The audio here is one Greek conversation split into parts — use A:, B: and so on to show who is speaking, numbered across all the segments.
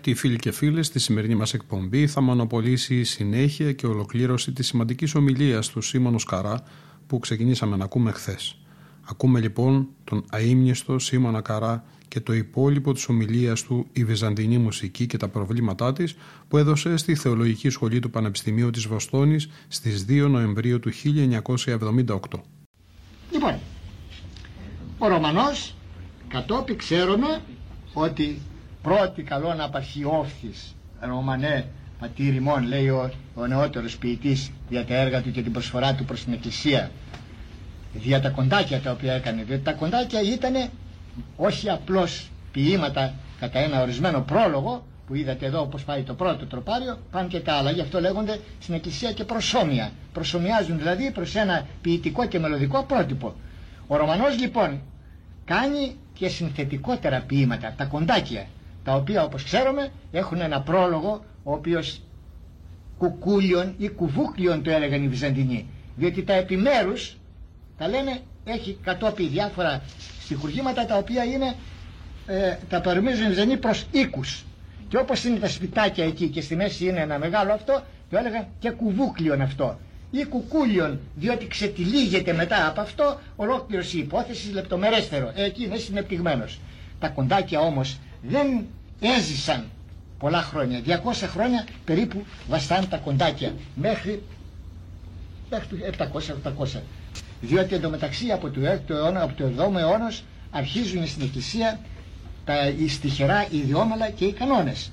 A: Αγαπητοί φίλοι και φίλες, στη σημερινή μας εκπομπή θα μονοπολίσει η συνέχεια και ολοκλήρωση της σημαντικής ομιλίας του Σίμωνο Καρά που ξεκινήσαμε να ακούμε χθες. Ακούμε λοιπόν τον αείμνηστο Σίμωνα Καρά και το υπόλοιπο της ομιλίας του «Η Βυζαντινή Μουσική και τα προβλήματά της» που έδωσε στη Θεολογική Σχολή του Πανεπιστημίου της Βοστόνης στις 2 Νοεμβρίου του 1978.
B: Λοιπόν, ο Ρωμανός κατόπι ξέρουμε ότι πρώτη καλό να απαρχιόφθης Ρωμανέ πατήρι μόν λέει ο, ο νεότερος ποιητής για τα έργα του και την προσφορά του προς την Εκκλησία. Για τα κοντάκια τα οποία έκανε. Διότι τα κοντάκια ήταν όχι απλώς ποίηματα κατά ένα ορισμένο πρόλογο που είδατε εδώ όπως πάει το πρώτο τροπάριο πάνε και τα άλλα. Γι' αυτό λέγονται στην εκκλησία και προσώμια. Προσωμιάζουν δηλαδή προς ένα ποιητικό και μελωδικό πρότυπο. Ο Ρωμανός λοιπόν κάνει και συνθετικότερα ποίηματα τα κοντάκια τα οποία όπως ξέρουμε έχουν ένα πρόλογο ο οποίος κουκούλιον ή κουβούκλιον το έλεγαν οι Βυζαντινοί. Διότι τα επιμέρους τα λένε έχει κατόπι διάφορα στοιχουργήματα τα οποία είναι ε, τα παρομίζουν ζενή προς οίκους. Και όπως είναι τα σπιτάκια εκεί και στη μέση είναι ένα μεγάλο αυτό το έλεγα και κουβούκλιον αυτό. Ή κουκούλιον διότι ξετυλίγεται μετά από αυτό ολόκληρος η υπόθεση λεπτομερέστερο. Ε, εκεί είναι συνεπτυγμένος. Τα κοντάκια όμως δεν έζησαν πολλά χρόνια 200 χρόνια περίπου βαστάνε τα κοντάκια μέχρι, μέχρι 700-800 διότι εντωμεταξύ από το 6ο αιώνα, από το 7ο αιώνα αρχίζουν στην εκκλησία τα στοιχερά ιδιόμαλα και οι κανόνες.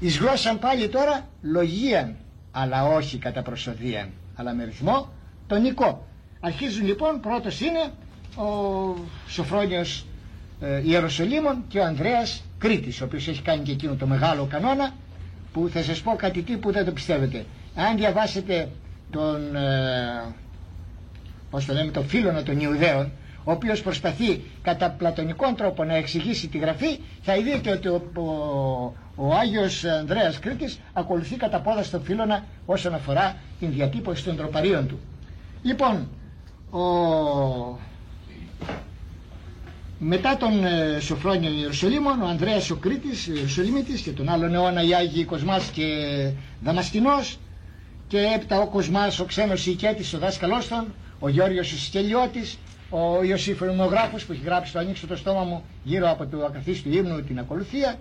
B: Εις γλώσσαν πάλι τώρα λογίαν, αλλά όχι κατά προσοδίαν, αλλά με ρυθμό τονικό. Αρχίζουν λοιπόν, πρώτος είναι ο Σοφρόνιος ε, Ιεροσολύμων και ο Ανδρέας Κρήτης, ο οποίος έχει κάνει και εκείνο το μεγάλο κανόνα, που θα σας πω κάτι τι που δεν το πιστεύετε. Αν διαβάσετε τον ε, πώς το λέμε, το φίλο των Ιουδαίων, ο οποίος προσπαθεί κατά πλατωνικών τρόπο να εξηγήσει τη γραφή, θα δείτε ότι ο, ο, ο Άγιος Ανδρέας Κρήτης ακολουθεί κατά πόδα στο φίλωνα όσον αφορά την διατύπωση των τροπαρίων του. Λοιπόν, ο... μετά τον ε, Σοφρόνιο Ιερουσαλήμων, ο Ανδρέας ο Κρήτης, ο Ιερουσαλήμητης και τον άλλον αιώνα οι Άγιοι Κοσμάς και Δαμασκηνός και έπειτα ο Κοσμάς ο ξένος Ικέτης ο δάσκαλός των, ο Γιώργος ο Στελιώτης, ο Ιωσήφ που έχει γράψει το ανοίξω το στόμα μου γύρω από το ακαθίστου ύμνου την ακολουθία,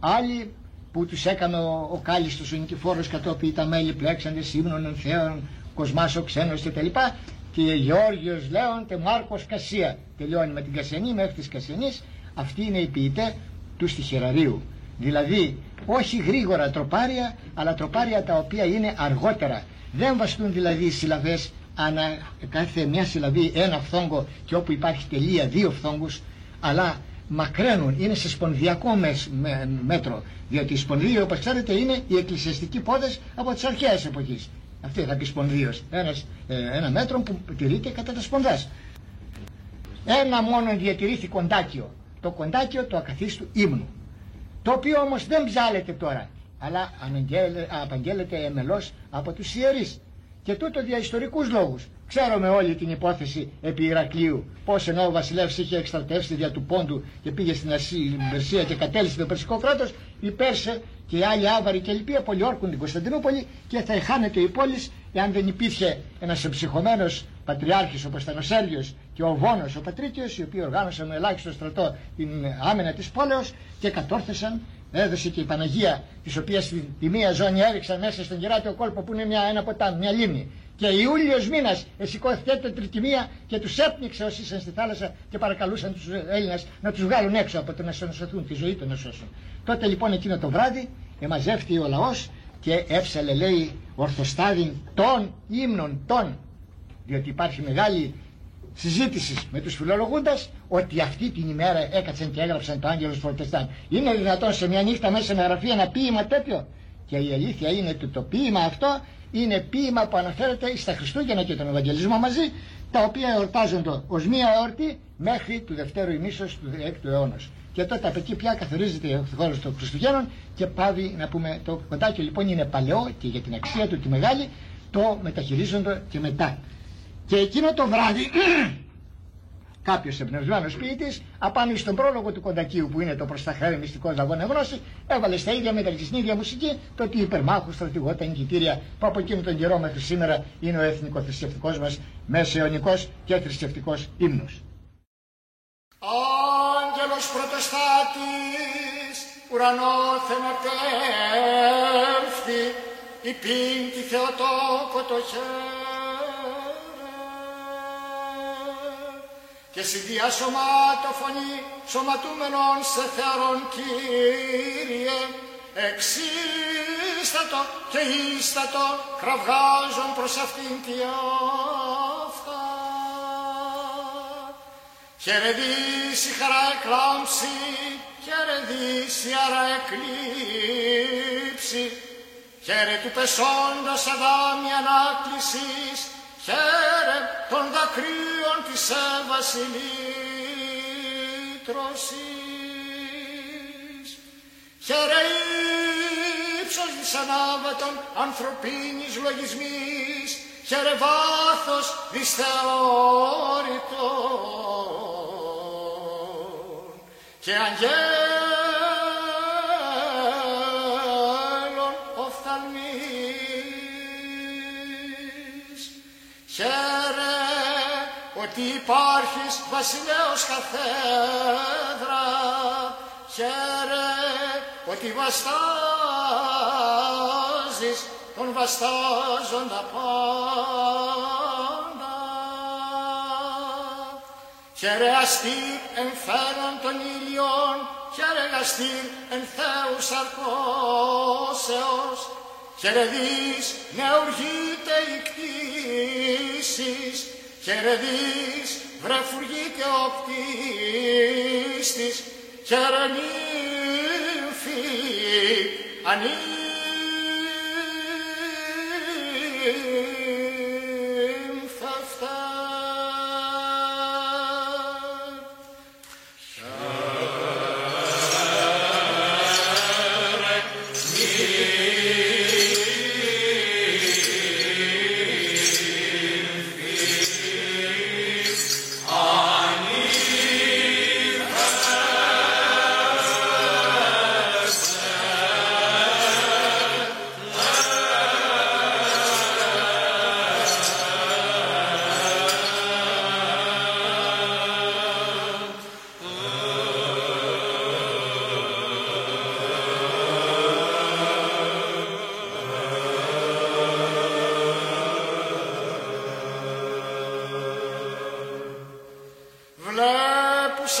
B: άλλοι που τους έκανε ο, ο Κάλιστος ο Νικηφόρος κατόπιν τα μέλη πλέξαντες ύμνων ενθέων, Κοσμάς ο Ξένος κτλ. Και Γεώργιος Λέων και Μάρκος Κασία. Τελειώνει με την Κασιανή μέχρι της Κασιανής. Αυτοί είναι οι ποιητές του στοιχεραρίου. Δηλαδή όχι γρήγορα τροπάρια, αλλά τροπάρια τα οποία είναι αργότερα. Δεν βαστούν δηλαδή οι συλλαβές ανά κάθε μια συλλαβή ένα φθόγκο και όπου υπάρχει τελεία δύο φθόγκους αλλά μακραίνουν, είναι σε σπονδιακό μέτρο διότι οι σπονδύοι όπως ξέρετε είναι οι εκκλησιαστικοί πόδες από τις αρχαίες εποχές αυτή θα πει σπονδύος ένας, ε, ένα μέτρο που τηρείται κατά τα σπονδάς. Ένα μόνο διατηρήθη κοντάκιο. Το κοντάκιο του ακαθίστου ύμνου. Το οποίο όμως δεν ψάλεται τώρα αλλά απαγγέλλεται εμελώς από τους ιερείς. Και τούτο για ιστορικούς λόγους. Ξέρουμε όλη την υπόθεση επί Ηρακλείου. Πώς ενώ ο βασιλεύς είχε εκστρατεύσει δια του πόντου και πήγε στην Περσία και κατέληξε το Περσικό κράτος, οι Πέρσε και οι άλλοι Άβαροι και λοιποί απολιόρκουν την Κωνσταντινούπολη και θα εχάνεται η πόλης εάν δεν υπήρχε ένας εμψυχωμένος πατριάρχης όπως ήταν ο Σέργιο και ο Βόνος ο Πατρίκιο, οι οποίοι οργάνωσαν με ελάχιστο στρατό την άμενα της πόλεως και κατόρθωσαν έδωσε και η Παναγία, της οποίας τη μία ζώνη έριξαν μέσα στον κεράτιο κόλπο που είναι μια, ένα ποτάμι, μια λίμνη. Και Ιούλιος μήνας εσηκώθηκε το τριτημία και τους έπνιξε όσοι ήσαν στη θάλασσα και παρακαλούσαν τους Έλληνες να τους βγάλουν έξω από το να σωσθούν, τη ζωή του να σώσουν. Τότε λοιπόν εκείνο το βράδυ εμαζεύτηκε ο λαός και έψαλε λέει ορθοστάδιν των ύμνων των διότι υπάρχει μεγάλη συζήτηση με τους φιλολογούντας ότι αυτή την ημέρα έκατσαν και έγραψαν το Άγγελος Φορτεστάν. Είναι δυνατόν σε μια νύχτα μέσα με γραφή ένα ποίημα τέτοιο; Και η αλήθεια είναι ότι το ποίημα αυτό είναι ποίημα που αναφέρεται στα Χριστούγεννα και τον Ευαγγελισμό μαζί, τα οποία εορτάζονται ως μία εορτή μέχρι του δευτέρου ημίσος του 16ου αιώνας. Και τότε από εκεί πια καθορίζεται ο χώρος των Χριστουγέννων και πάβει να πούμε το κοντάκι λοιπόν είναι παλαιό και για την αξία του τη μεγάλη το μεταχειρίζονται και μετά. Και εκείνο το βράδυ κάποιος εμπνευσμένος ποιητής απάνω στον πρόλογο του κοντακίου που είναι το προς τα χέρια μυστικός λαγόνα γνώσης έβαλε στα ίδια μέτρα στην ίδια μουσική το ότι υπερμάχους, στρατηγό, τα εγκυτήρια που από εκείνο τον καιρό μέχρι σήμερα είναι ο εθνικό θρησκευτικό μας μεσαιωνικός και θρησκευτικός ύμνος. Άγγελος πρωτοστάτης ουρανός θεμαπέφθη η πίντη Θεοτόκο το χέρι και συνδυά σωμάτο φωνή σωματούμενον σε θεαρόν Κύριε εξίστατο και ίστατο κραυγάζον προς αυτήν τη αυτά. Χαιρετήσει χαρά εκλάμψη, χαιρετήσει άρα εκλείψη, χαίρε του πεσόντος αδάμι ανάκλησης, χαίρε των δακρύων της βασιλήτρωσης. Χαίρε ύψος της ανάβατων ανθρωπίνης λογισμής, χαίρε βάθος της θεώρητων και αγγέλων ότι υπάρχεις βασιλέος καθέδρα χαίρε ότι βαστάζεις τον βαστάζοντα πάντα. Χαίρε αστήρ εν φέρον των ήλιων χαίρε αστήρ εν Θεούς αρκώσεως. Χαίρε δεις νεουργείται η κτήσεις χαιρετής βρε φουργή και οπτίστης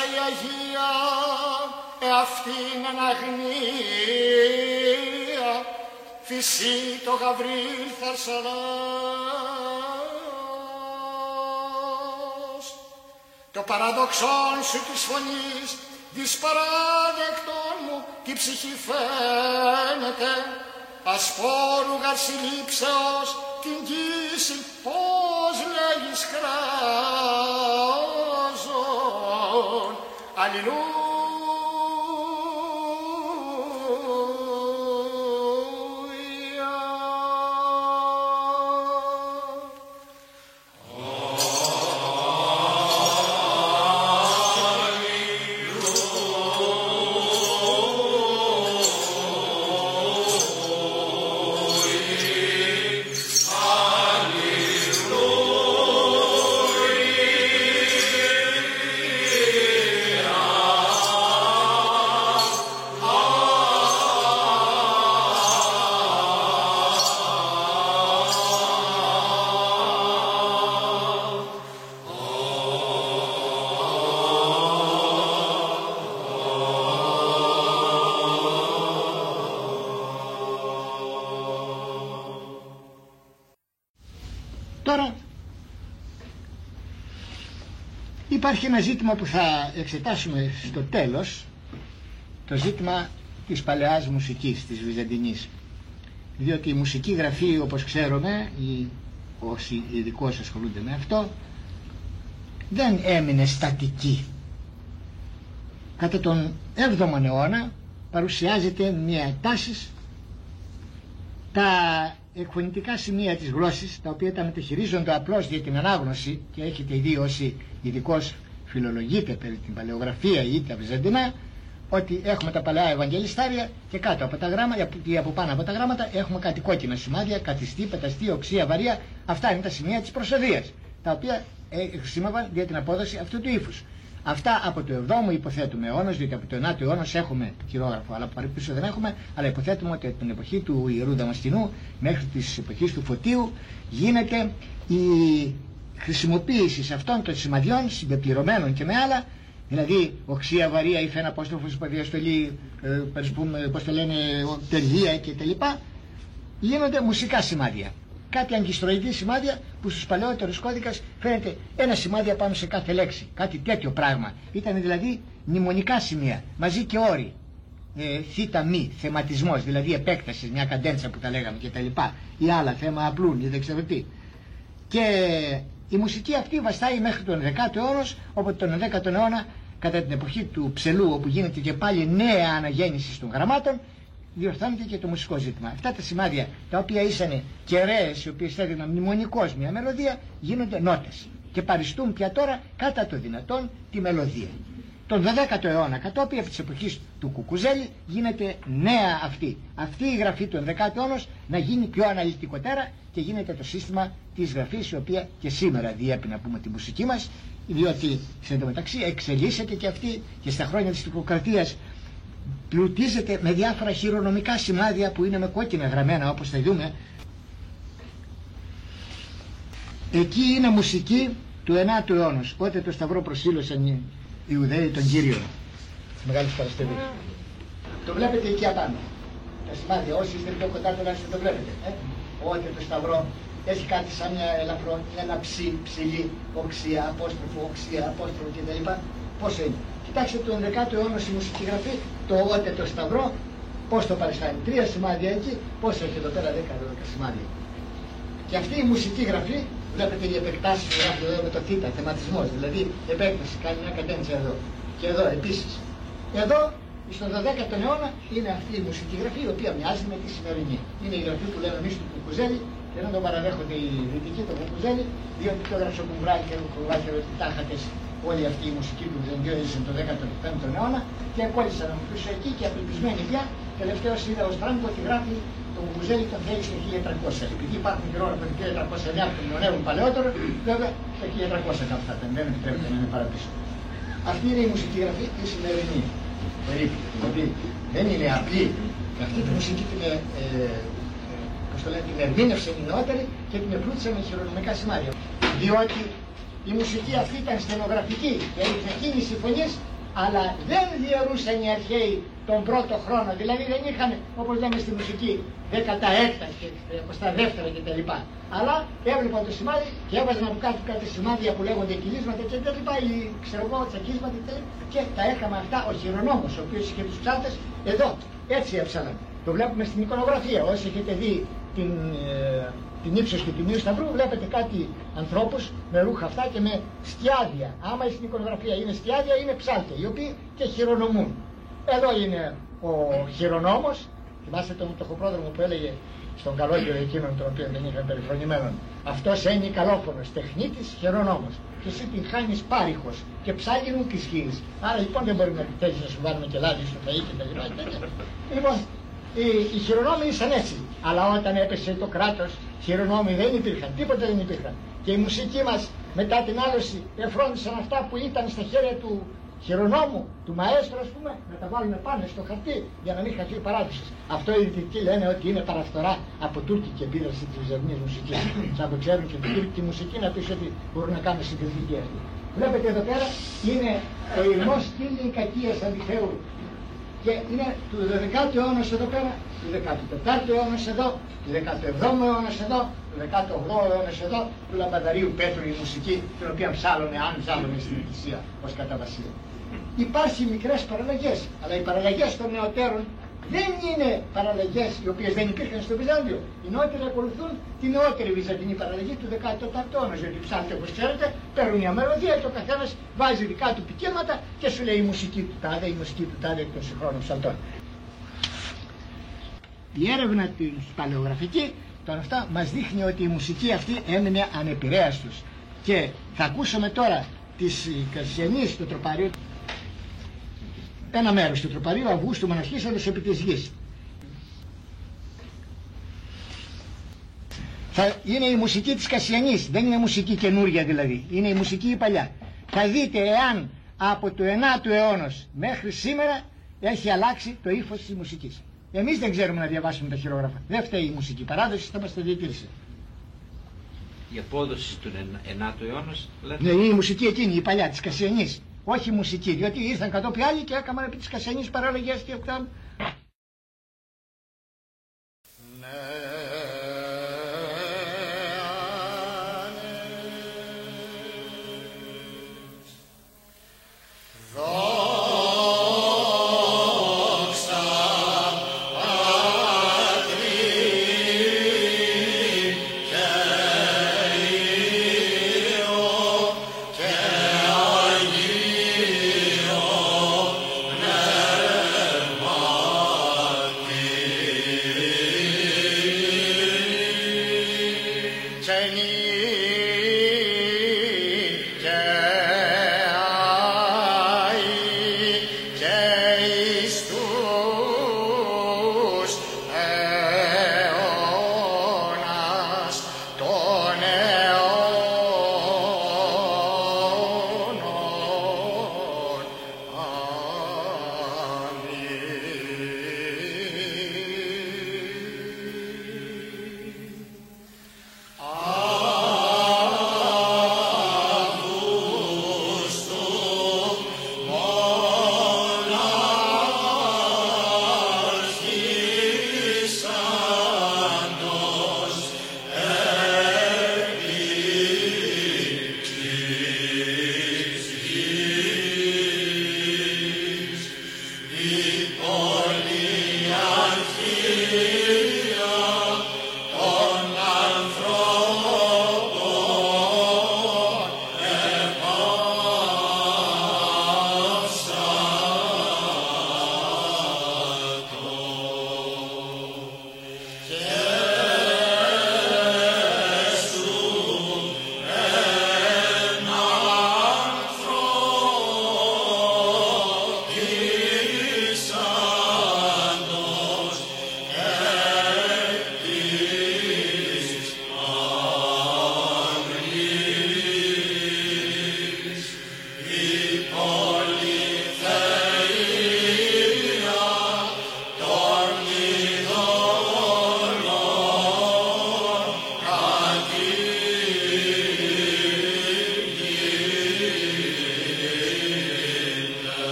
B: χαιρε νύμφη παραδοξόν σου της φωνής δυσπαράδεκτον μου τη ψυχή φαίνεται. Ασπόρου γαρσιλήψεως την κύση πώς λέγεις κράζον Hallelujah. Υπάρχει ένα ζήτημα που θα εξετάσουμε στο τέλος, το ζήτημα της παλαιάς μουσικής, της Βυζαντινής. Διότι η μουσική γραφή όπως ξέρουμε, οι όσοι ειδικώς ασχολούνται με αυτό, δεν έμεινε στατική. Κατά τον 7ο αιώνα παρουσιάζεται μια τάση τα εκφωνητικά σημεία της γλώσσης τα οποία τα μεταχειρίζονται απλώς για την ανάγνωση και έχετε δει όσοι ειδικώς φιλολογείτε περί την παλαιογραφία ή τα βυζαντινά ότι έχουμε τα παλαιά Ευαγγελιστάρια και κάτω από τα γράμματα ή από πάνω από τα γράμματα έχουμε κάτι κόκκινα σημάδια, κατηστή, πεταστή, οξία, βαρία. Αυτά είναι τα σημεία της προσοδίας τα οποία χρησιμοποιούν για την απόδοση αυτού του ύφους. Αυτά από το 7ο υποθέτουμε αιώνας, διότι από το 9ο αιώνας έχουμε χειρόγραφο, αλλά από πίσω δεν έχουμε. Αλλά υποθέτουμε ότι από την εποχή του ιερού Δαμαστινού μέχρι τη εποχή του Φωτίου γίνεται η χρησιμοποίησης αυτών των σημαδιών συμπεπληρωμένων και με άλλα, δηλαδή οξία, βαρία, ή φένα απόστροφος, διαστολή, ε, πώς το λένε, τελεία κτλ. Γίνονται μουσικά σημάδια κάτι αγκιστροειδή σημάδια που στους παλαιότερους κώδικας φαίνεται ένα σημάδι πάνω σε κάθε λέξη. Κάτι τέτοιο πράγμα. Ήταν δηλαδή μνημονικά σημεία, μαζί και όροι. Ε, θήτα μη, θεματισμός, δηλαδή επέκτασης, μια καντέντσα που τα λέγαμε και τα λοιπά. Ή άλλα, θέμα απλούν ή δεν ξέρω τι. Και η μουσική αυτή βαστάει μέχρι τον 10ο αιώνα, οπότε τον 10ο αιώνα κατά την εποχή του ψελού όπου γίνεται και πάλι νέα αναγέννηση των γραμμάτων διορθώνεται και το μουσικό ζήτημα. Αυτά τα σημάδια τα οποία ήσαν κεραίες, οι οποίες έδιναν μνημονικώς μια μελωδία, γίνονται νότες. Και παριστούν πια τώρα κατά το δυνατόν τη μελωδία. Τον 12ο αιώνα, κατόπιν από της εποχής του Κουκουζέλη, γίνεται νέα αυτή. Αυτή η γραφή του 11ου αιώνα να γίνει πιο αναλυτικότερα και γίνεται το σύστημα της γραφής, η οποία και σήμερα διέπει να πούμε τη μουσική μας, διότι σε μεταξύ εξελίσσεται και αυτή και στα χρόνια της τουρκοκρατία πλουτίζεται με διάφορα χειρονομικά σημάδια που είναι με κόκκινα γραμμένα όπως θα δούμε εκεί είναι μουσική του 9ου αιώνα πότε το σταυρό προσήλωσαν οι Ιουδαίοι τον Κύριο της Μεγάλης Παρασκευής το βλέπετε εκεί απάνω τα σημάδια όσοι είστε πιο κοντά τουλάχιστον το βλέπετε ε; ότι το σταυρό έχει κάτι σαν μια ελαφρό, ένα ψι, ψηλή, οξία, απόστροφο, οξία, απόστροφο κτλ. Πώς είναι. Κοιτάξτε το 11ο αιώνα η μουσική γραφή, το ότε το σταυρό, πώς το παριστάνει. Τρία σημάδια εκεί, πώς έχει εδώ πέρα 10-12 σημάδια. Και αυτή η μουσική γραφή, Βλέπετε οι επεκτάσεις που γράφει εδώ με το θ, θεματισμός, δηλαδή επέκταση, κάνει μια κατένση εδώ. Και εδώ επίσης. Εδώ, στον 12ο αιώνα, είναι αυτή η μουσική γραφή η οποία μοιάζει με τη σημερινή. Είναι η γραφή που λέμε εμείς του Κουκουζέλη, και δεν το παραδέχονται οι δυτικοί, του Κουκουζέλη, διότι το έγραψε ο Κουμπράκη, ο Κουμπράκη, ο Τάχατες, όλη αυτή η μουσική που ζευγιόριζε τον 15ο αιώνα και κόλλησαν μου πίσω εκεί και απελπισμένοι πια. Τελευταίος είδα ο Στράγκο ότι γράφει το Μπουζέλη τον θέλει στο 1300. Επειδή υπάρχουν χειρόγραφα το 1309 που μειονεύουν παλαιότερο, βέβαια το 1300 κάπου θα ήταν, δεν επιτρέπεται να είναι παραπίσω. Αυτή είναι η μουσική γραφή η σημερινή. Περίπου. Δηλαδή δεν είναι απλή. Αυτή τη μουσική την, ε, ε, το λένε, την ερμήνευσε η νεότερη και την επλούτησε με χειρονομικά σημάδια. Διότι η μουσική αυτή ήταν στενογραφική και είχε κίνηση φωνής αλλά δεν διαιρούσαν οι αρχαίοι τον πρώτο χρόνο. Δηλαδή δεν είχαν, όπως λέμε στη μουσική, δέκατα έκτα και εικοστά δεύτερα κτλ. Αλλά έβλεπαν το σημάδι και έβαζαν από κάτω κάτι σημάδια που λέγονται κυλίσματα κτλ. ή ξέρω εγώ, τσακίσματα κτλ. Και τα έκαμε αυτά ο χειρονόμος, ο οποίος είχε τους ψάλτε εδώ. Έτσι έψαλαν. Το βλέπουμε στην εικονογραφία. Όσοι έχετε δει την ε, την ύψος και την σταυρού βλέπετε κάτι ανθρώπους με ρούχα αυτά και με στιάδια. Άμα στην εικονογραφία είναι στιάδια είναι ψάλτια οι οποίοι και χειρονομούν. Εδώ είναι ο χειρονόμος, θυμάστε τον τοχοπρόδρομο που έλεγε στον καλόγερο εκείνον τον οποίο δεν είχαν περιφρονημένον. Αυτός είναι καλόφωνος, τεχνίτης, χειρονόμος. Και εσύ την χάνεις πάρηχο και ψάγινου της χείρης. Άρα λοιπόν δεν μπορεί να επιτρέψει να σου βάλουμε και λάδι στο φαΐ και τα λοιπά. Λοιπόν, οι, οι χειρονόμοι ήσαν έτσι. Αλλά όταν έπεσε το κράτος χειρονόμοι δεν υπήρχαν, τίποτα δεν υπήρχαν. Και η μουσική μας μετά την άλωση εφρόντισαν αυτά που ήταν στα χέρια του χειρονόμου, του μαέστρου ας πούμε, να τα βάλουμε πάνω στο χαρτί για να μην χαθεί η παράδοση. Αυτό οι δυτικοί λένε ότι είναι παραφθορά από τουρκική επίδραση της βυζαντινής μουσικής. Σαν το ξέρουν και την τουρκική μουσική να πεις ότι μπορούν να κάνουν συγκριτική αυτή. Βλέπετε εδώ πέρα είναι ο ηρμός κύλι κακίας αντιθέου και είναι του 12ου αιώνας εδώ πέρα, του 14ου αιώνας εδώ, του 17ου αιώνας εδώ, του 18ου αιώνας εδώ, του λαμπαδαρίου Πέτρου η μουσική, την οποία ψάλωνε, αν ψάλωνε στην Εκκλησία ως καταβασία. Υπάρχουν μικρές παραλλαγές, αλλά οι παραλλαγές των νεωτέρων δεν είναι παραλλαγές οι οποίες δεν υπήρχαν στο Βυζάντιο. Οι νεότεροι ακολουθούν τη νεότερη βυζαντινή παραλλαγή του 14ου αιώνα. Γιατί ψάχνετε όπως ξέρετε, παίρνουν μια μελωδία και ο καθένας βάζει δικά του ποικίματα και σου λέει η μουσική του τάδε, η μουσική του τάδε των συγχρόνων ψαλτών. Η έρευνα τη παλαιογραφική τώρα αυτά μας δείχνει ότι η μουσική αυτή έμεινε ανεπηρέαστος. Και θα ακούσουμε τώρα τη Κασιανή του τροπαρίου ένα μέρος του τροπαρίου Αυγούστου Μοναχίσαντος επί της γης. Θα είναι η μουσική της Κασιανής, δεν είναι μουσική καινούρια δηλαδή, είναι η μουσική η παλιά. Θα δείτε εάν από το 9ο αιώνα μέχρι σήμερα έχει αλλάξει το ύφος της μουσικής. Εμείς δεν ξέρουμε να διαβάσουμε τα χειρόγραφα. Δεν φταίει η μουσική παράδοση, θα μας το διατήρησε.
C: Η απόδοση του 9ου αιώνα,
B: Ναι, είναι η μουσική εκείνη, η παλιά της Κασιανής όχι μουσική, διότι ήρθαν κατόπιν άλλοι και έκαναν επί της Κασιανής παραλλαγές και αυτά.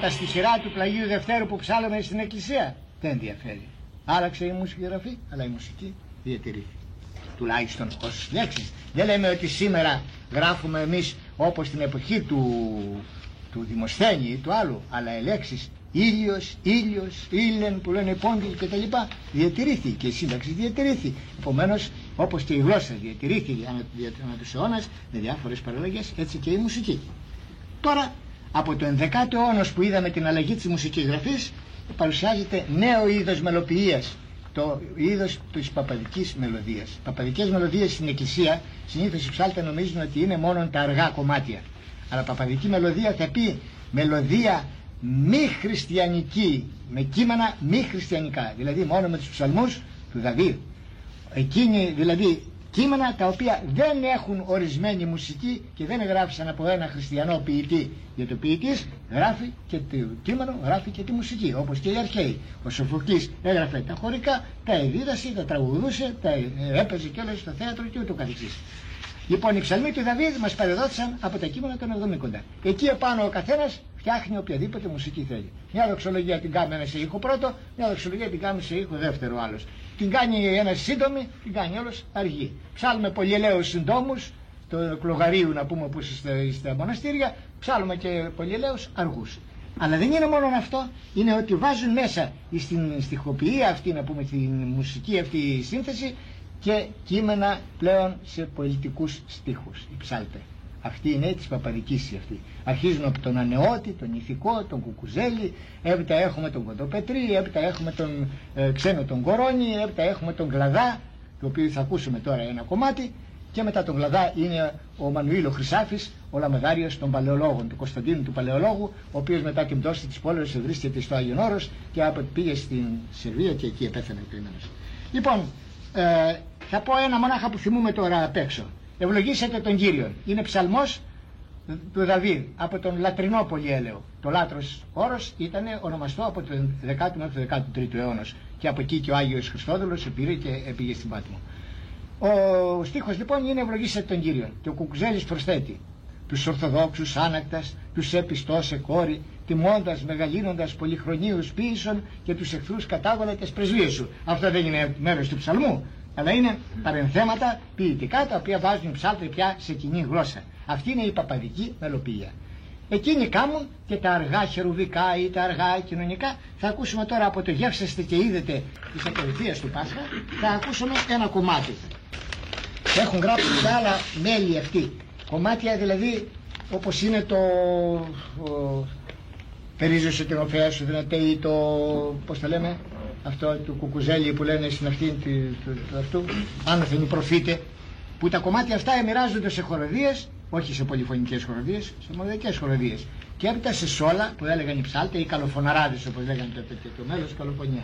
B: Από τα στοιχειρά του πλαγίου Δευτέρου που ψάλαμε στην εκκλησία. Δεν ενδιαφέρει. Άλλαξε η μουσική γραφή, αλλά η μουσική διατηρήθηκε. Τουλάχιστον ως λέξεις. Δεν λέμε ότι σήμερα γράφουμε εμείς όπως στην εποχή του, του Δημοσθένη ή του άλλου, αλλά οι λέξεις ήλιος, ήλιος, ήλεν που λένε πόντιλ και τα λοιπά διατηρήθηκε και η σύνταξη διατηρήθηκε. Επομένως, όπως και η γλώσσα διατηρήθηκε ανά, ανά τους αιώνας με διάφορες παραλλαγές, έτσι και η μουσική. Τώρα, από το 11ο αιώνα που είδαμε την αλλαγή της μουσικής γραφής, παρουσιάζεται νέο είδος μελοποιίας, το είδος της παπαδικής μελωδίας. Παπαδικές μελωδίες στην εκκλησία, συνήθως οι ψάλτε νομίζουν ότι είναι μόνο τα αργά κομμάτια. Αλλά παπαδική μελωδία θα πει μελωδία μη χριστιανική, με κείμενα μη χριστιανικά, δηλαδή μόνο με τους ψαλμούς του Δαβίδ. Εκείνοι δηλαδή κείμενα τα οποία δεν έχουν ορισμένη μουσική και δεν γράφησαν από ένα χριστιανό ποιητή γιατί ο ποιητής γράφει και το κείμενο γράφει και τη μουσική όπως και οι αρχαίοι ο Σοφοκλής έγραφε τα χωρικά τα εδίδασε, τα τραγουδούσε τα έπαιζε και όλα στο θέατρο και ούτω καθεξής λοιπόν οι ψαλμοί του Δαβίδ μας παρεδόθησαν από τα κείμενα των 70 εκεί επάνω ο καθένας φτιάχνει οποιαδήποτε μουσική θέλει. Μια δοξολογία την κάνει σε ήχο πρώτο, μια δοξολογία την κάνει σε ήχο δεύτερο άλλος. Την κάνει ένας σύντομη, την κάνει όλος αργή. Ψάλουμε πολυελαίους συντόμους, το κλογαρίου να πούμε που είστε στα μοναστήρια, ψάλουμε και πολυελαίους αργούς. Αλλά δεν είναι μόνο αυτό, είναι ότι βάζουν μέσα στην στοιχοποιία αυτή, να πούμε, την μουσική αυτή σύνθεση και κείμενα πλέον σε πολιτικούς στίχους, οι ψάλτε. Αυτή είναι τη παπαδική αυτή. Αρχίζουμε από τον Ανεώτη, τον Ηθικό, τον Κουκουζέλη, έπειτα έχουμε τον Κοντοπετρί, έπειτα έχουμε τον ε, Ξένο τον Κορώνη, έπειτα έχουμε τον Γλαδά, το οποίο θα ακούσουμε τώρα ένα κομμάτι, και μετά τον Γλαδά είναι ο Μανουήλο Χρυσάφης, ο Λαμεδάριο των Παλαιολόγων, του Κωνσταντίνου του Παλαιολόγου, ο οποίος μετά την πτώση της πόλη βρίσκεται στο Άγιον Όρος και από πήγε στην Σερβία και εκεί επέθανε το Λοιπόν, ε, θα πω ένα μονάχα που θυμούμε τώρα απ' έξω. Ευλογήσετε τον Κύριο. Είναι ψαλμός του Δαβίδ από τον λατρινό πολυέλαιο. Το λάτρος όρος ήταν ονομαστό από τον 10ο μέχρι τον 13ο αιώνα και από εκεί και ο Άγιος Χριστόδουλος πήρε και πήγε στην Πάτμο. Ο στίχος λοιπόν είναι ευλογήσετε τον Κύριο και ο Κουκουζέλης προσθέτει τους Ορθοδόξους άνακτας, τους έπιστός σε κόρη, τιμώντας, μεγαλύνοντας πολυχρονίους πίσω και τους εχθρούς κατάβολατες πρεσβείες σου. Αυτό δεν είναι μέρος του ψαλμού αλλά είναι παρενθέματα ποιητικά τα οποία βάζουν οι ψάλτροι πια σε κοινή γλώσσα. Αυτή είναι η παπαδική μελοποιία. Εκείνοι κάνουν και τα αργά χερουβικά ή τα αργά κοινωνικά. Θα ακούσουμε τώρα από το γεύσεστε και είδετε τη ακολουθία του Πάσχα, θα ακούσουμε ένα κομμάτι. Έχουν γράψει και άλλα μέλη αυτοί. Κομμάτια δηλαδή όπως είναι το περίζωσε την οφέας σου δυνατέ ή το πώς το λέμε αυτό του κουκουζέλι που λένε στην αυτή του, του, αυτού, άνωθεν προφήτε, που τα κομμάτια αυτά εμοιράζονται σε χοροδίες, όχι σε πολυφωνικές χοροδίες, σε μοναδικές χοροδίες. Και έπειτα σε σόλα που έλεγαν οι ψάλτες ή καλοφωναράδες όπως λέγανε το, το, το μέλος καλοφωνιά.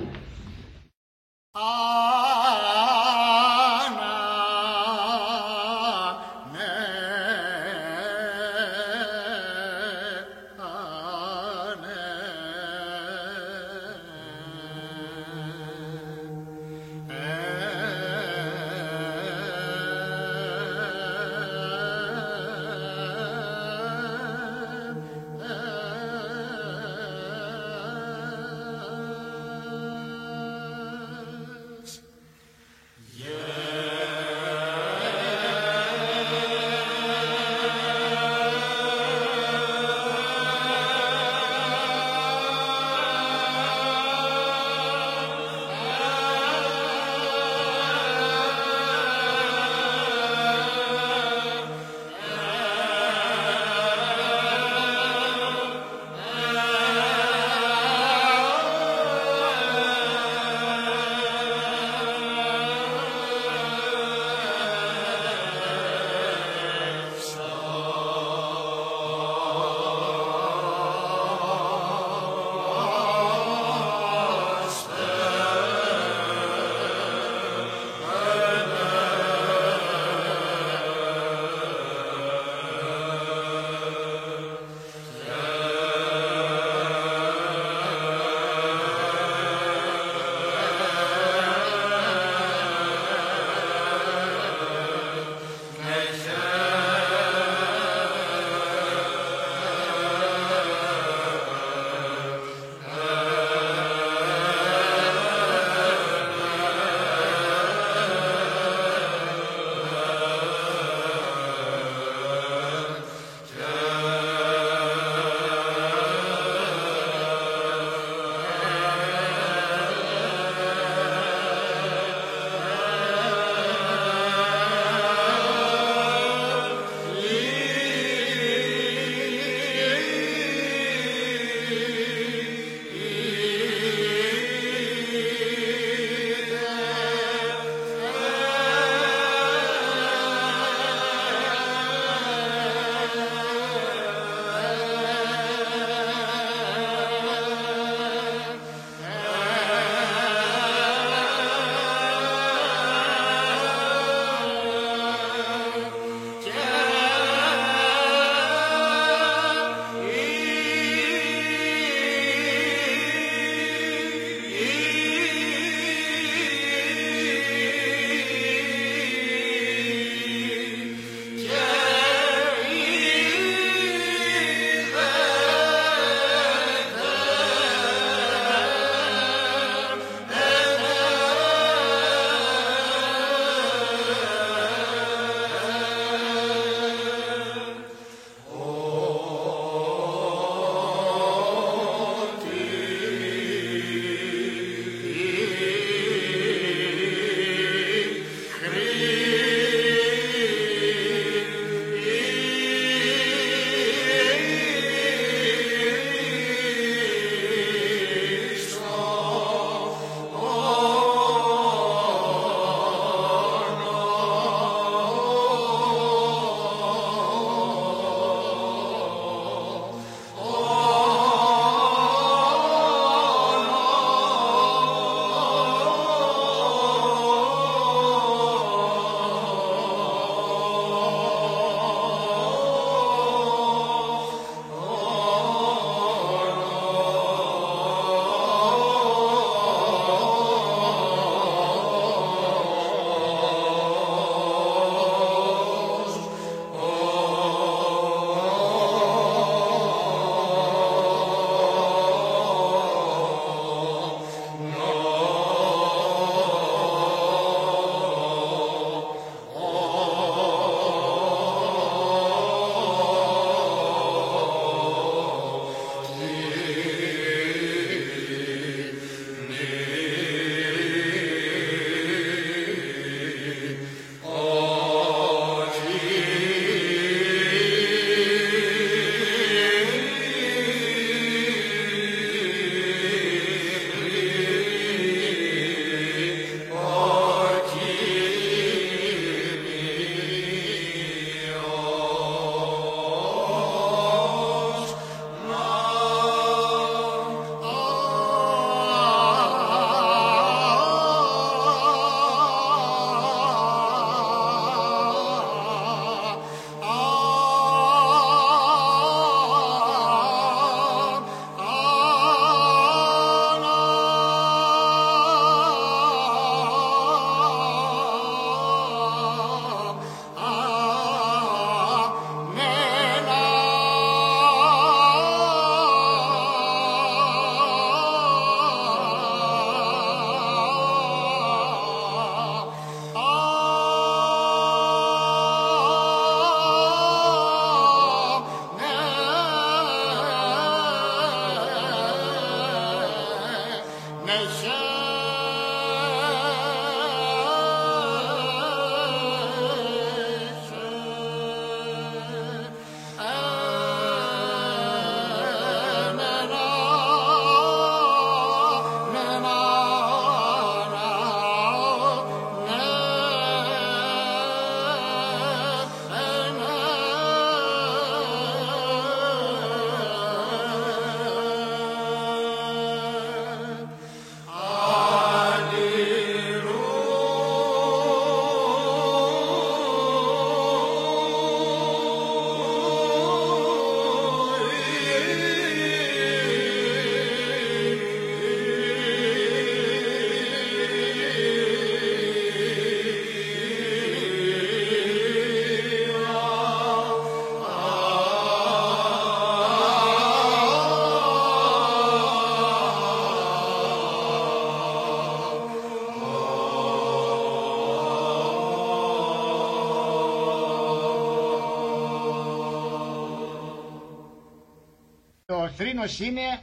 B: Ο θρήνος είναι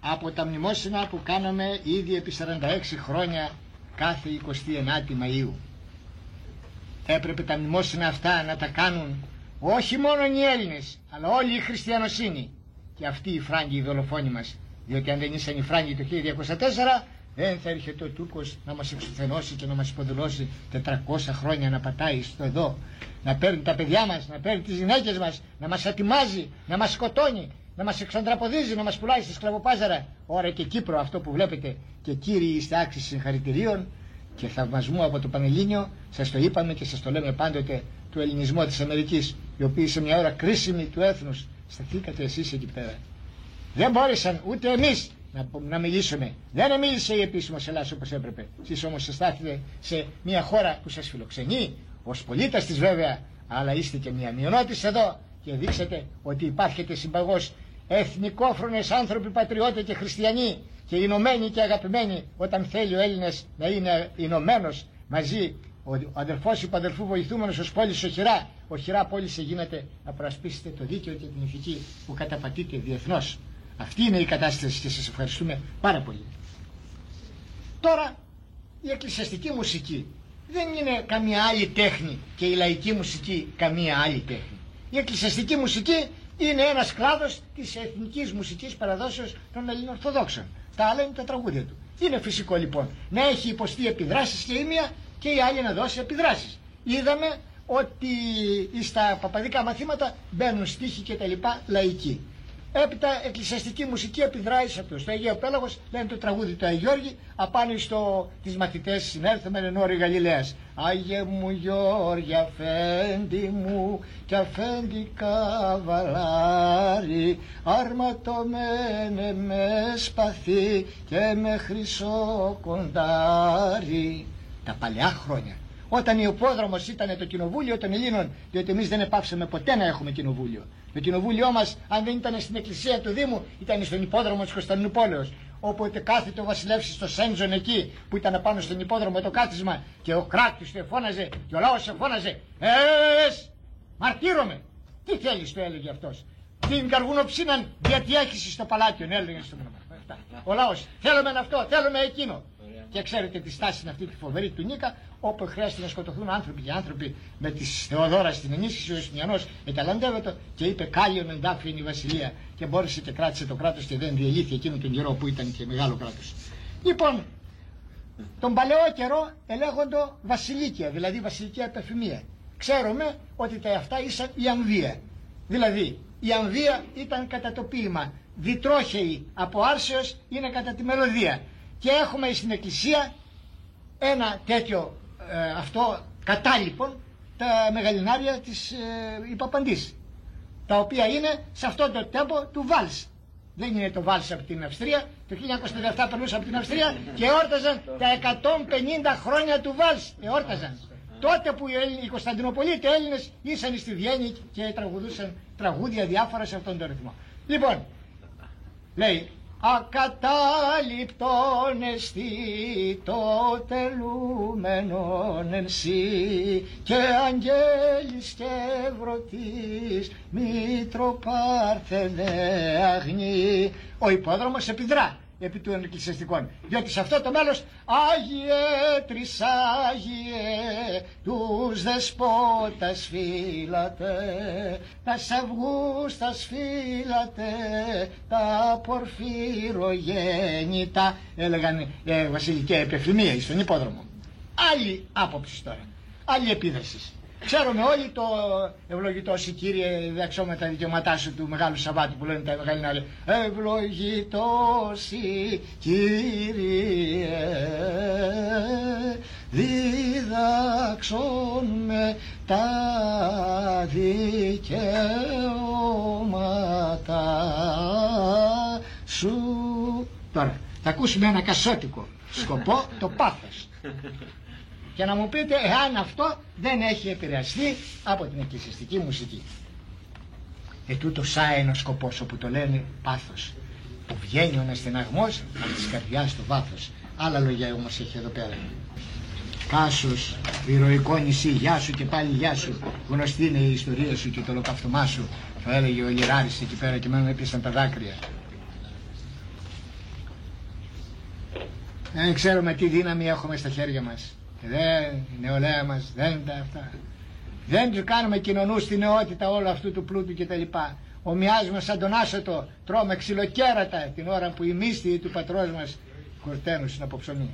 B: από τα μνημόσυνα που κάναμε ήδη επί 46 χρόνια κάθε 29η Μαΐου. Έπρεπε τα μνημόσυνα αυτά να τα κάνουν όχι μόνο οι Έλληνες αλλά όλη η χριστιανοσύνη και αυτοί οι Φράγκοι οι δολοφόνοι μας. Διότι αν δεν ήσαν οι Φράγκοι το 1204 δεν θα έρχεται ο Τούρκος να μας εξουθενώσει και να μας υποδηλώσει 400 χρόνια να πατάει στο εδώ να παίρνει τα παιδιά μας, να παίρνει τις γυναίκες μας να μας ατιμάζει, να μας σκοτώνει να μας εξαντραποδίζει, να μας πουλάει στη σκλαβοπάζαρα ώρα και Κύπρο αυτό που βλέπετε και κύριοι είστε άξιοι συγχαρητηρίων και θαυμασμού από το Πανελλήνιο σας το είπαμε και σας το λέμε πάντοτε του ελληνισμού της Αμερικής οι οποίοι σε μια ώρα κρίσιμη του έθνους σταθήκατε εσείς εκεί πέρα δεν μπόρεσαν ούτε εμείς να, να μιλήσουμε. Δεν μίλησε η επίσημος Ελλάδα όπως έπρεπε. Εσείς όμως στάθετε σε μια χώρα που σας φιλοξενεί, ως πολίτες της βέβαια, αλλά είστε και μια μειονότητα εδώ και δείξατε ότι υπάρχετε συμπαγώ εθνικόφρονες άνθρωποι, πατριώτες και χριστιανοί και ενωμένοι και αγαπημένοι όταν θέλει ο Έλληνα να είναι ενωμένο μαζί. Ο αδερφός υπαδερφού βοηθούμενος ω πόλη οχυρά. Οχυρά πόλης σε γίνεται να προασπίσετε το δίκαιο και την ηθική που καταπατείτε διεθνώς. Αυτή είναι η κατάσταση και σας ευχαριστούμε πάρα πολύ. Τώρα η εκκλησιαστική μουσική δεν είναι καμία άλλη τέχνη και η λαϊκή μουσική καμία άλλη τέχνη. Η εκκλησιαστική μουσική είναι ένας κλάδος της εθνικής μουσικής παραδόσεως των Ελληνοορθοδόξων. Τα άλλα είναι τα τραγούδια του. Είναι φυσικό λοιπόν να έχει υποστεί επιδράσεις και η μία και η άλλη να δώσει επιδράσεις. Είδαμε ότι στα παπαδικά μαθήματα μπαίνουν στίχοι και τα λοιπά λαϊκοί. Έπειτα εκκλησιαστική μουσική επιδράει σε αυτούς. Στο Αγίος Πέλαγος λένε το τραγούδι του Αγιώργη, απάνω στο τις μαθητές συνέρθουμε εν όρη Γαλιλαίας. Άγιε μου Γιώργη, αφέντη μου και αφέντη καβαλάρι, αρματωμένε με σπαθί και με χρυσό κοντάρι. Τα παλιά χρόνια όταν ο υπόδρομο ήταν το κοινοβούλιο των Ελλήνων, διότι εμείς δεν επάψαμε ποτέ να έχουμε κοινοβούλιο. Το κοινοβούλιο μας, αν δεν ήταν στην εκκλησία του Δήμου, ήταν στον υπόδρομο της Κωνσταντινούπολεως. Όποτε κάθεται ο βασιλεύς στο Σέντζον εκεί που ήταν πάνω στον υπόδρομο το κάθισμα και ο κράτης του εφώναζε και ο λαός εφώναζε «Ες, μαρτύρομαι». Τι θέλεις το έλεγε αυτός. Την καρβουνοψίναν διατιέχηση στο παλάτιο, έλεγε στο Ο λαός θέλουμε αυτό, θέλουμε εκείνο. Και ξέρετε τη στάση είναι αυτή τη φοβερή του Νίκα, όπου χρειάζεται να σκοτωθούν άνθρωποι και άνθρωποι με τη Θεοδόρας στην ενίσχυση. Ο Ιωστινιανό εταλαντεύεται και είπε: Κάλιο εντάφη είναι η βασιλεία. Και μπόρεσε και κράτησε το κράτος και δεν διελήθη εκείνο τον καιρό που ήταν και μεγάλο κράτος. Λοιπόν, τον παλαιό καιρό ελέγχοντο βασιλίκια, δηλαδή βασιλική επεφημία. Ξέρουμε ότι τα αυτά ήσαν η αμβία. Δηλαδή, η αμβία ήταν κατά το ποίημα. Διτρόχεη από άρσεως είναι κατά τη μελωδία και έχουμε στην εκκλησία ένα τέτοιο ε, αυτό κατάλοιπον τα μεγαλινάρια της ε, υπαπαντής τα οποία είναι σε αυτό το τέμπο του Βάλς. Δεν είναι το Βάλς από την Αυστρία. Το 1937 περνούσε από την Αυστρία και εόρταζαν τα 150 χρόνια του Βάλς. Εόρταζαν. Τότε που οι Κωνσταντινοπολίτες Έλληνες ήσαν στη Βιέννη και τραγουδούσαν τραγούδια διάφορα σε αυτόν τον ρυθμό. Λοιπόν λέει ακατάληπτον εστί το τελούμενον εν και αγγέλης και ευρωτής μήτρο πάρθενε αγνή. Ο υπόδρομος επιδρά επί του εκκλησιαστικών. Διότι σε αυτό το μέλος Άγιε Τρισάγιε τους δεσπότας φύλατε τα σαυγούς τα σφύλατε τα πορφυρογέννητα έλεγαν ε, βασιλική επιφημία στον υπόδρομο. Άλλη άποψη τώρα. Άλλη επίδρασης. Ξέρουμε όλοι το ευλογητό σου κύριε δεξό τα δικαιώματά σου του Μεγάλου Σαββάτου που λένε τα μεγάλη Ευλογητό κύριε. Διδάξον με τα δικαιώματα σου. Τώρα θα ακούσουμε ένα κασότικο σκοπό το πάθος και να μου πείτε εάν αυτό δεν έχει επηρεαστεί από την εκκλησιαστική μουσική. Ετούτο ο σκοπός όπου το λένε πάθος που βγαίνει ο αναστεναγμός από της καρδιάς στο βάθος. Άλλα λόγια όμως έχει εδώ πέρα.
D: Κάσος, ηρωικό νησί, γεια σου και πάλι γεια σου. Γνωστή είναι η ιστορία σου και το ολοκαυτωμά σου. Το έλεγε ο Λιράρης εκεί πέρα και μένω έπιασαν τα δάκρυα. Δεν ξέρουμε τι δύναμη έχουμε στα χέρια μας. Και δεν, η νεολαία μας δεν τα αυτά. Δεν του κάνουμε κοινωνούς στη νεότητα όλου αυτού του πλούτου κτλ. Ομοιάζουμε σαν τον άσωτο, τρώμε ξυλοκέρατα την ώρα που οι μύστοι του πατρός μας κορταίνουν στην αποψωνή.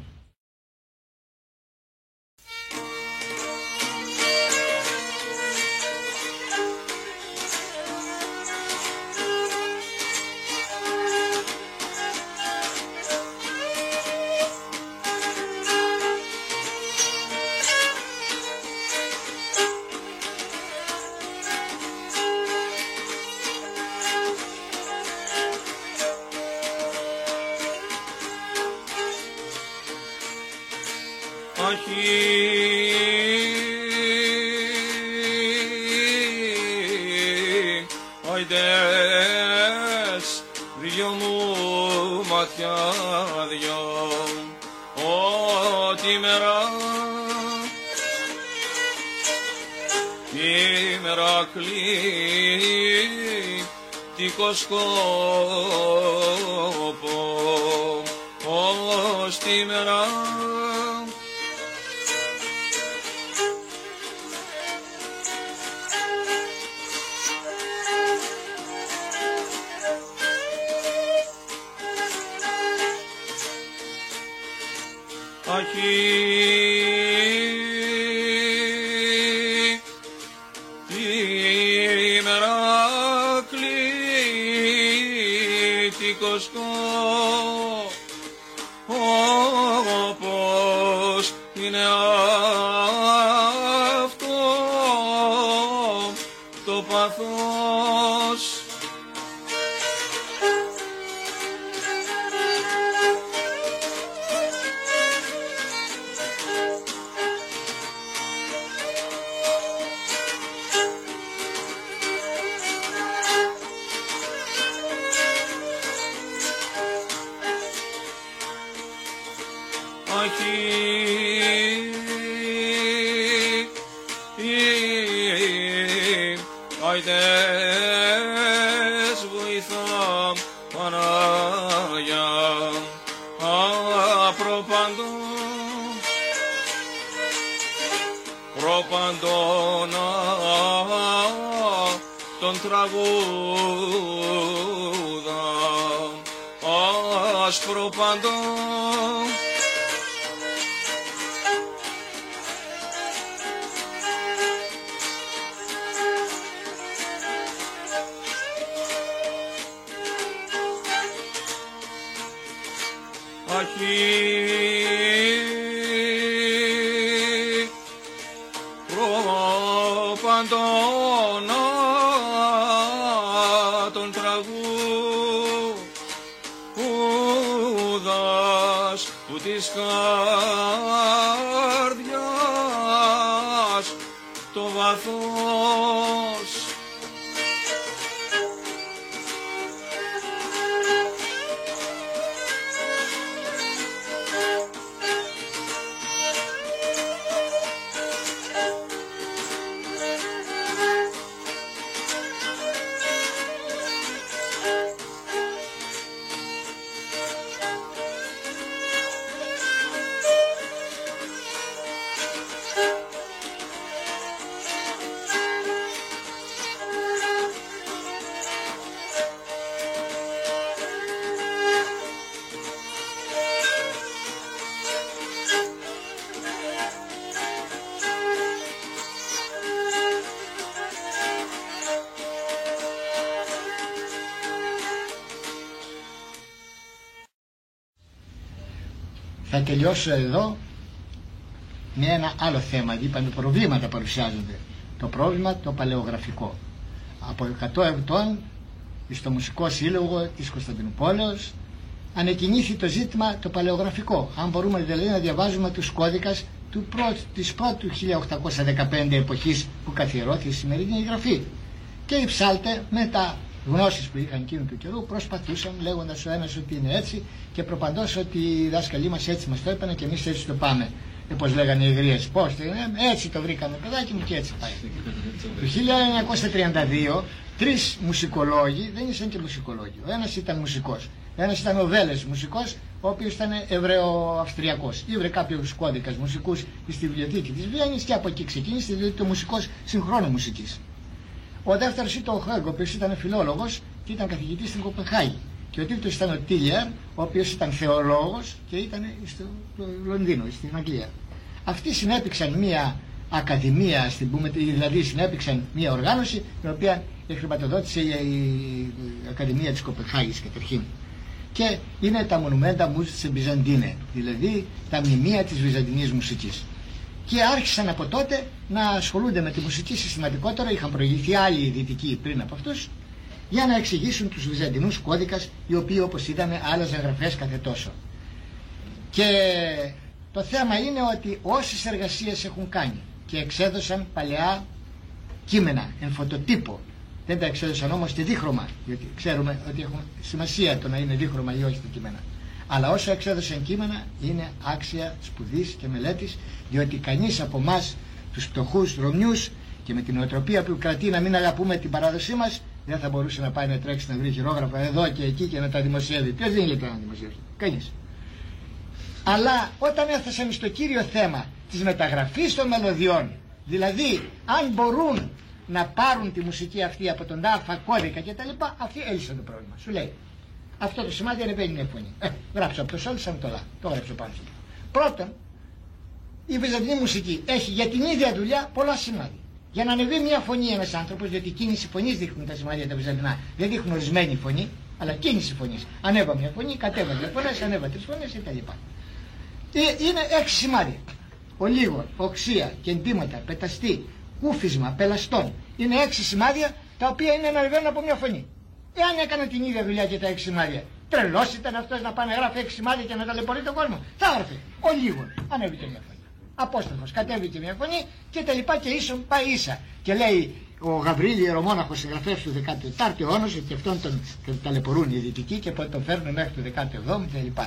B: Θα τελειώσω εδώ με ένα άλλο θέμα. Είπαμε προβλήματα παρουσιάζονται. Το πρόβλημα το παλαιογραφικό. Από 100 ετών στο Μουσικό Σύλλογο της Κωνσταντινούπολεως ανεκκινήθη το ζήτημα το παλαιογραφικό. Αν μπορούμε δηλαδή να διαβάζουμε τους κώδικας του πρω... της πρώτου 1815 εποχής που καθιερώθηκε η σημερινή γραφή. Και οι ψάλτε με τα γνώσεις που είχαν εκείνου του καιρού προσπαθούσαν λέγοντας ο ένας ότι είναι έτσι και προπαντός ότι οι δάσκαλοι μας έτσι μας το έπαιρνε και εμείς έτσι το πάμε. ε, πώς λέγανε οι γρίες, πώς, ε, έτσι το βρήκαμε παιδάκι μου και έτσι πάει. το 1932 τρεις μουσικολόγοι, δεν ήσαν και μουσικολόγοι, ο ένας ήταν μουσικός, ο ένας ήταν ο Βέλες μουσικός, ο οποίος ήταν Εβραίο-Αυστριακός. Ήβρε κάποιους κώδικας μουσικούς στη βιβλιοθήκη της Βιέννης και από εκεί ξεκίνησε, διότι το μουσικός συγχρόνου μουσικής. Ο δεύτερος ήταν ο Χέγκο, ο οποίος ήταν φιλόλογος και ήταν καθηγητής στην Κοπεχάγη. Και ο τρίτος ήταν ο Τίλιαρ, ο οποίος ήταν θεολόγος και ήταν στο Λονδίνο, στην Αγγλία. Αυτοί συνέπηξαν μία ακαδημία, στην πούμε, δηλαδή συνέπηξαν μία οργάνωση, την οποία χρηματοδότησε η Ακαδημία της Κοπεχάγης καταρχήν. Και είναι τα μονουμέντα μουσικής Μπυζαντίνε, δηλαδή τα μνημεία της βυζαντινής μουσικής. Και άρχισαν από τότε να ασχολούνται με τη μουσική συστηματικότερα, είχαν προηγηθεί άλλοι δυτικοί πριν από αυτούς, για να εξηγήσουν τους βυζαντινούς κώδικας, οι οποίοι όπως είδαμε άλλαζαν γραφές κάθε τόσο. Και το θέμα είναι ότι όσες εργασίες έχουν κάνει και εξέδωσαν παλαιά κείμενα, εν φωτοτύπο, δεν τα εξέδωσαν όμως και δίχρωμα, γιατί ξέρουμε ότι έχουν σημασία το να είναι δίχρωμα ή όχι τα κείμενα. Αλλά όσο εξέδωσαν κείμενα είναι άξια σπουδής και μελέτης, διότι κανείς από εμάς τους πτωχούς Ρωμιούς και με την οτροπία που κρατεί να μην αγαπούμε την παράδοσή μας, δεν θα μπορούσε να πάει να τρέξει να βρει χειρόγραφα εδώ και εκεί και να τα δημοσιεύει. Ποιος δεν είναι να δημοσιεύει; Κανείς. Αλλά όταν έφτασαν στο κύριο θέμα της μεταγραφής των μελωδιών, δηλαδή αν μπορούν να πάρουν τη μουσική αυτή από τον τάφα κώδικα κτλ. Αυτοί έλυσαν το πρόβλημα. Σου λέει, αυτό το σημάδι ανεβαίνει μια φωνή. Ε, γράψω από το σόλ σαν το λα. Το γράψω πάνω σου. Πρώτον, η βυζαντινή μουσική έχει για την ίδια δουλειά πολλά σημάδια. Για να ανεβεί μια φωνή ένας άνθρωπος, διότι κίνηση φωνής δείχνουν τα σημάδια τα βυζαντινά. Δεν δείχνουν ορισμένη φωνή, αλλά κίνηση φωνής. Ανέβα μια φωνή, κατέβα δύο φωνές, ανέβα τρεις φωνές κτλ. Ε, είναι έξι σημάδια. Ο λίγο, οξία, κεντήματα, πεταστή, κούφισμα, πελαστών. Είναι έξι σημάδια τα οποία είναι να ανεβαίνουν από μια φωνή. Εάν έκανε την ίδια δουλειά και τα έξι σημάδια, τρελός ήταν αυτός να πάνε να γράφει έξι σημάδια και να ταλαιπωρεί τον κόσμο. Θα έγραφε. Ο λίγο, ανέβηκε μια φωνή. Απόστροφο, κατέβηκε μια φωνή και τελικά και ίσον πάει ίσα. Και λέει ο Γαβρίλη Ιερομόναχο συγγραφέας του 14ου αιώνα, ότι αυτόν τον, ταλαιπωρούν οι δυτικοί και τον φέρνουν μέχρι το 17ο κλπ.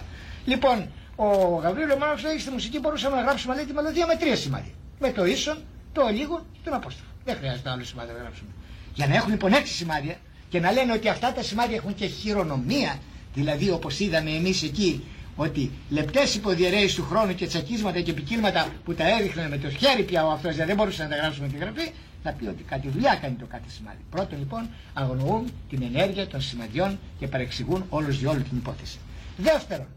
B: Λοιπόν, ο Γαβρίλη Ιερομόναχο λέει στη μουσική μπορούσαμε να γράψουμε λέει, τη μελωδία με τρία σημάδια. Με το ίσον, το λίγο και τον απόστροφο. Δεν χρειάζεται άλλο σημάδια να γράψουμε. Για να έχουν λοιπόν έξι σημάδια και να λένε ότι αυτά τα σημάδια έχουν και χειρονομία, δηλαδή όπως είδαμε εμείς εκεί ότι λεπτές υποδιαιρέσεις του χρόνου και τσακίσματα και επικύλματα που τα έδειχναν με το χέρι πια ο αυτός δηλαδή δεν μπορούσε να τα γράψουμε τη γραφή θα πει ότι κάτι δουλειά κάνει το κάτι σημάδι. Πρώτον λοιπόν αγνοούν την ενέργεια των σημαδιών και παρεξηγούν όλους διόλου την υπόθεση. Δεύτερον,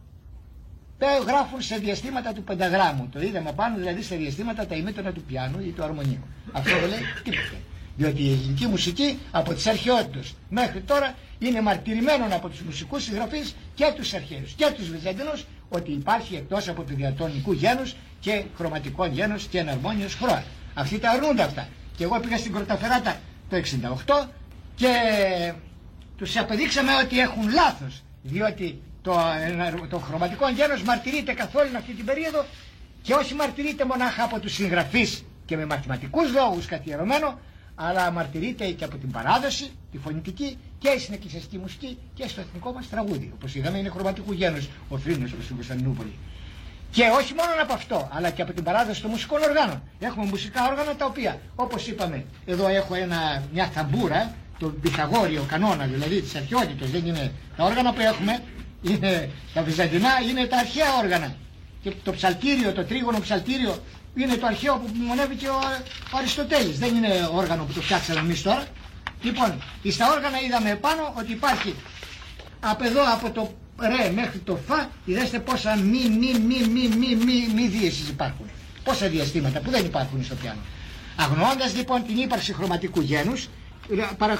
B: γράφουν σε διαστήματα του πενταγράμμου. Το είδαμε πάνω δηλαδή σε διαστήματα τα ημίτωνα του πιάνου ή του αρμονίου. Αυτό δεν λέει τίποτα. Διότι η ελληνική μουσική από τις αρχαιότητες μέχρι τώρα είναι μαρτυρημένο από τους μουσικούς συγγραφείς και τους αρχαίους και τους Βυζαντινούς ότι υπάρχει εκτός από του διατονικού γένους και χρωματικό γένος και εναρμόνιος χρώα. Αυτοί τα αρνούνται αυτά. Και εγώ πήγα στην Κορταφεράτα το 68 και τους απεδείξαμε ότι έχουν λάθος διότι το, το χρωματικό γένος μαρτυρείται καθόλου αυτή την περίοδο και όχι μαρτυρείται μονάχα από τους συγγραφείς και με μαθηματικούς λόγους καθιερωμένο αλλά μαρτυρείται και από την παράδοση, τη φωνητική και στην εκκλησιαστική μουσική και στο εθνικό μας τραγούδι. Όπως είδαμε είναι χρωματικού γένους ο θρήνος στην Κωνσταντινούπολη. Και όχι μόνο από αυτό, αλλά και από την παράδοση των μουσικών οργάνων. Έχουμε μουσικά όργανα τα οποία, όπως είπαμε, εδώ έχω ένα, μια θαμπούρα, το Πυθαγόριο κανόνα, δηλαδή της αρχαιότητας, δεν είναι τα όργανα που έχουμε, είναι τα βυζαντινά, είναι τα αρχαία όργανα. Και το ψαλτήριο, το τρίγωνο ψαλτήριο είναι το αρχαίο που μνημονεύει και ο, ο Αριστοτέλης. Δεν είναι όργανο που το φτιάξαμε εμείς τώρα. Λοιπόν, στα όργανα είδαμε επάνω ότι υπάρχει από εδώ από το ρε μέχρι το φα, είδατε πόσα μη, μη, μη, μη, μη, μη, μη δίεσης υπάρχουν. Πόσα διαστήματα που δεν υπάρχουν στο πιάνο. Αγνοώντας λοιπόν την ύπαρξη χρωματικού γένους, παρα,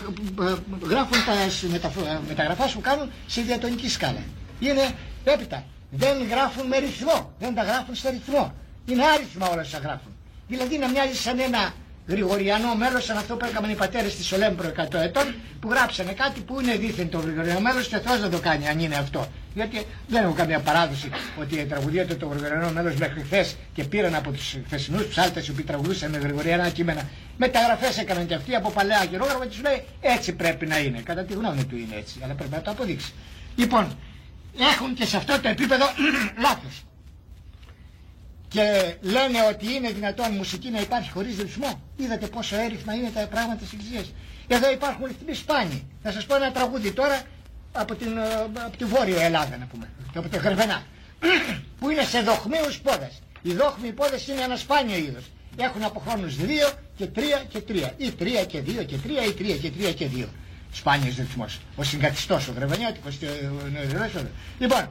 B: γράφουν τα μεταγραφά που κάνουν σε διατονική σκάλα. Είναι έπειτα. Δεν γράφουν με ρυθμό. Δεν τα γράφουν σε ρυθμό. Είναι άριθμα όλα όσα γράφουν. Δηλαδή να μοιάζει σαν ένα γρηγοριανό μέλος, σαν αυτό που έκαναν οι πατέρες της Ολέμπρο 100 ετών, που γράψανε κάτι που είναι δίθεν το γρηγοριανό μέλος και Θεός να το κάνει, αν είναι αυτό. Γιατί δεν έχω καμία παράδοση ότι τραγουδίεται το γρηγοριανό μέλος μέχρι χθες και πήραν από τους χθεσινούς ψάλτε οι οποίοι τραγουδούσαν με γρηγοριανά κείμενα. Μεταγραφές έκαναν και αυτοί από παλαιά χειρόγραφα και σου λέει έτσι πρέπει να είναι. Κατά τη γνώμη του είναι έτσι, αλλά πρέπει να το αποδείξει. Λοιπόν, έχουν και σε αυτό το επίπεδο λάθος. Και λένε ότι είναι δυνατόν μουσική να υπάρχει χωρίς ρυθμό. Είδατε πόσο έριθμα είναι τα πράγματα της Εκκλησίας. Εδώ υπάρχουν ρυθμοί σπάνιοι. Θα σας πω ένα τραγούδι τώρα από την, ε, από τη Βόρεια Ελλάδα να πούμε, από το Γρεβενά, που είναι σε δοχμίους πόδες. Οι δόχμοι πόδες είναι ένα σπάνιο είδος. Έχουν από χρόνους 2 και 3 και 3 ή 3 και 2 και 3 ή 3 και 3 και 2. Σπάνιος ρυθμός. Ο συγκατιστός, ο γρεβενιάτικος. Λοιπόν,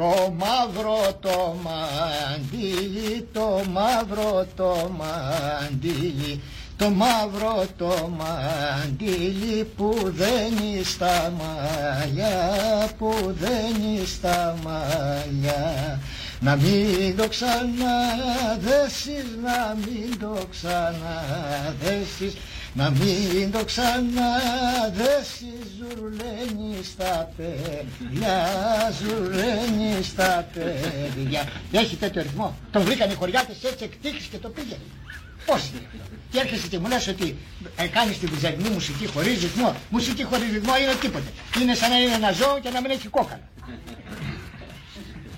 B: το μαύρο το μαντίλι, το μαύρο το μαντίλι, το μαύρο το μαντίλι που δένει στα μαλλιά, που δένει στα μαλλιά. Να μην το ξαναδέσεις, να μην το ξαναδέσεις να μην το ξαναδέσεις ζουρλένει στα παιδιά, ζουρλένει στα παιδιά. Έχει τέτοιο ρυθμό. Τον βρήκαν οι χωριάτες έτσι εκτύχεις και το πήγε. Πώς είναι αυτό; Και έρχεσαι και μου λες ότι ε, κάνεις τη βυζαντινή μουσική χωρίς ρυθμό. Μουσική χωρίς ρυθμό είναι τίποτε. Είναι σαν να είναι ένα ζώο και να μην έχει κόκαλα.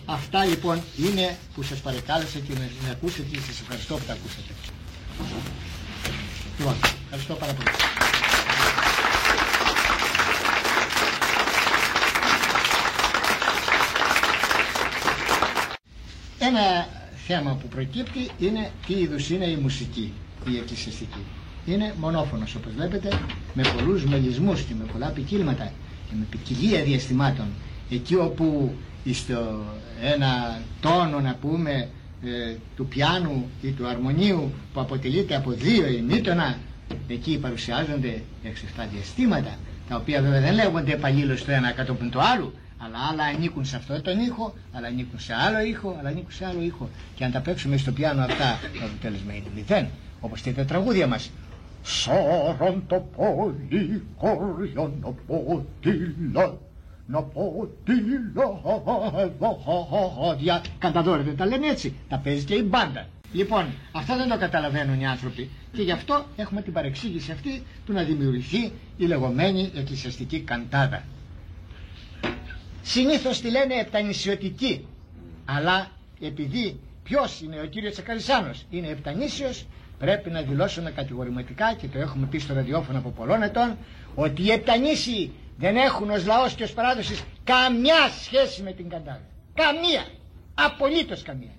B: Αυτά λοιπόν είναι που σας παρεκάλεσα και να ακούσετε και σας ευχαριστώ που τα ακούσατε. Λοιπόν, ευχαριστώ πάρα πολύ. Ένα θέμα που προκύπτει είναι τι είδους είναι η μουσική, η εκκλησιαστική. Είναι μονόφωνος όπως βλέπετε, με πολλούς μελισμούς και με πολλά ποικίλματα και με ποικιλία διαστημάτων. Εκεί όπου στο ένα τόνο να πούμε ε, του πιάνου ή του αρμονίου που αποτελείται από δύο ημίτονα εκεί παρουσιάζονται 6-7 διαστήματα τα οποία βέβαια δεν λέγονται επαλλήλως το ένα κατόπιν το άλλο αλλά άλλα ανήκουν σε αυτό τον ήχο, άλλα ανήκουν σε άλλο ήχο, άλλα ανήκουν σε άλλο ήχο. Και αν τα παίξουμε στο πιάνο αυτά, το αποτέλεσμα είναι μηδέν. Όπως τα τραγούδια μας. Σάραν το πολύ κοριανό πότιλα να πω τη λάδια. Κανταδόρε δεν τα λένε έτσι. Τα παίζει και η μπάντα. Λοιπόν, αυτό δεν το καταλαβαίνουν οι άνθρωποι και γι' αυτό έχουμε την παρεξήγηση αυτή του να δημιουργηθεί η λεγόμενη εκκλησιαστική καντάδα. Συνήθως τη λένε επτανησιωτική, αλλά επειδή ποιος είναι ο κύριος Τσακαρισάνος είναι επτανήσιος, πρέπει να δηλώσουμε κατηγορηματικά και το έχουμε πει στο ραδιόφωνο από πολλών ετών, ότι οι επτανήσιοι δεν έχουν ως λαός και ως παράδοσης καμιά σχέση με την καντάδα. Καμία. Απολύτως καμία.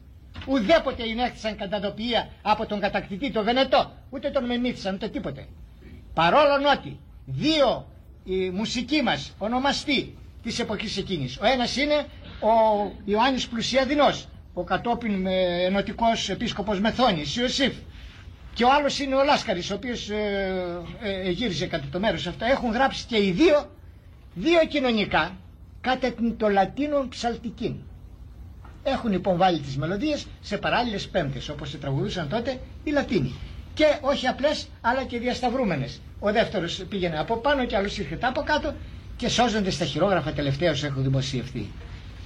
B: Ουδέποτε ενέχθησαν κανταδοποιία από τον κατακτητή το Βενετό. Ούτε τον μεμήθησαν ούτε τίποτε. Παρόλο ότι δύο οι μουσικοί μας ονομαστοί της εποχής εκείνης. Ο ένας είναι ο Ιωάννης Πλουσιαδινός, ο κατόπιν ενωτικός επίσκοπος Μεθόνης, Ιωσήφ. Και ο άλλος είναι ο Λάσκαρης, ο οποίος ε, ε, γύριζε κατά το μέρος αυτό. Έχουν γράψει και οι δύο Δύο κοινωνικά κατά την το Λατίνων ψαλτικήν. Έχουν λοιπόν βάλει τις μελωδίες σε παράλληλες πέμπτες όπως σε τραγουδούσαν τότε οι Λατίνοι. Και όχι απλές αλλά και διασταυρούμενες. Ο δεύτερος πήγαινε από πάνω και άλλος ήρθε από κάτω και σώζονται στα χειρόγραφα τελευταίως έχουν δημοσιευθεί.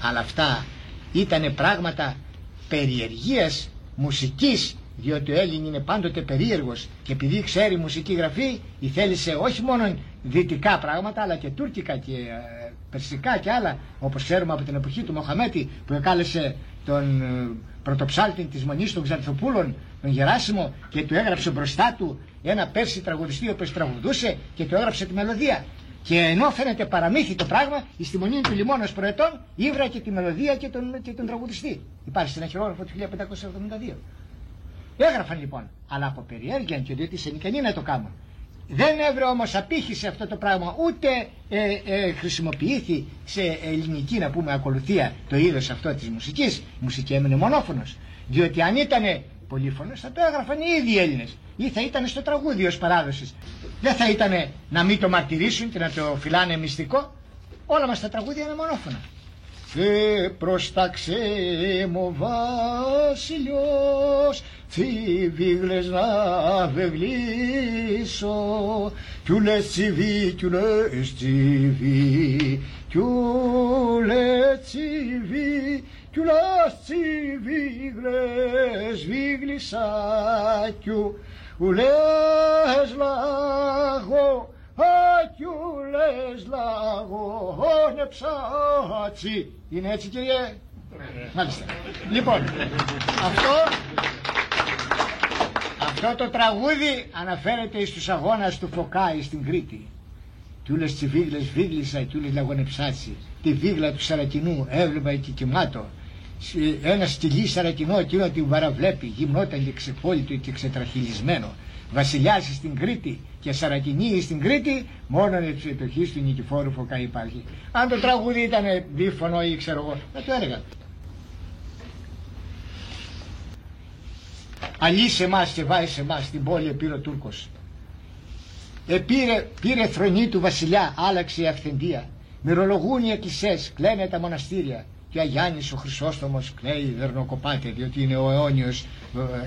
B: Αλλά αυτά ήταν πράγματα περιεργίας μουσικής διότι ο Έλλην είναι πάντοτε περίεργος και επειδή ξέρει μουσική γραφή η θέλησε όχι μόνο δυτικά πράγματα αλλά και τουρκικά και ε, περσικά και άλλα όπως ξέρουμε από την εποχή του Μοχαμέτη που εκάλεσε τον ε, πρωτοψάλτη της Μονής των Ξανθοπούλων τον Γεράσιμο και του έγραψε μπροστά του ένα πέρσι τραγουδιστή ο οποίος τραγουδούσε και του έγραψε τη μελωδία και ενώ φαίνεται παραμύθι το πράγμα, η στη μονή του Λιμόνος προετών ήβρα και τη μελωδία και τον, και τον τραγουδιστή. Υπάρχει στην αχυρόγραφο του 1572. Έγραφαν λοιπόν, αλλά από περιέργεια και διότι σε ικανοί να το κάνουν. Δεν έβρε όμως απήχηση αυτό το πράγμα, ούτε ε, ε, χρησιμοποιήθη σε ελληνική να πούμε ακολουθία το είδος αυτό της μουσικής. Η μουσική έμεινε μονόφωνος. Διότι αν ήταν πολύφωνος θα το έγραφαν οι ίδιοι Έλληνες ή θα ήταν στο τραγούδι ως παράδοσης. Δεν θα ήταν να μην το μαρτυρήσουν και να το φυλάνε μυστικό. Όλα μας τα τραγούδια είναι μονόφωνα. Θε προσταξέ μου βασιλιός Τσιβίγλες να βεβλήσω. Κιούλες τσιβί, κιούλες τσιβί Κιούλες τσιβί, κιούλες τσιβίγλες Βίγλισσα κιούλες λαγώ Ακιούλες λαγώνε ψάτσι. Είναι έτσι κύριε;
E: Μάλιστα. Λοιπόν, αυτό, αυτό το τραγούδι αναφέρεται στους αγώνας του Φωκάη στην Κρήτη. Του λες τσι βίγλες βίγλισσα, του λες λαγονεψάτσι. Τη βίγλα του Σαρακινού έβλεπα εκεί κοιμάτο. Ένας στυλί Σαρακινό εκείνο την παραβλέπει, γυμνόταν και ξεπόλυτο και ξετραχυλισμένο. Βασιλιάς στην Κρήτη και Σαρακινή στην Κρήτη, μόνο τη εποχή του Νικηφόρου Φωκά υπάρχει. Αν το τραγούδι ήταν δίφωνο ή ξέρω εγώ, θα το έλεγα. Αλύσε εμάς και βάζει σε εμάς την πόλη επήρε ο Τούρκος. Επήρε, πήρε θρονή του βασιλιά, άλλαξε η αυθεντία. Μυρολογούν οι εκκλησίες, κλαίνε τα μοναστήρια. Και ο Αγιάννης ο Χρυσόστομος κλαίει, δερνοκοπάται, διότι είναι ο αιώνιος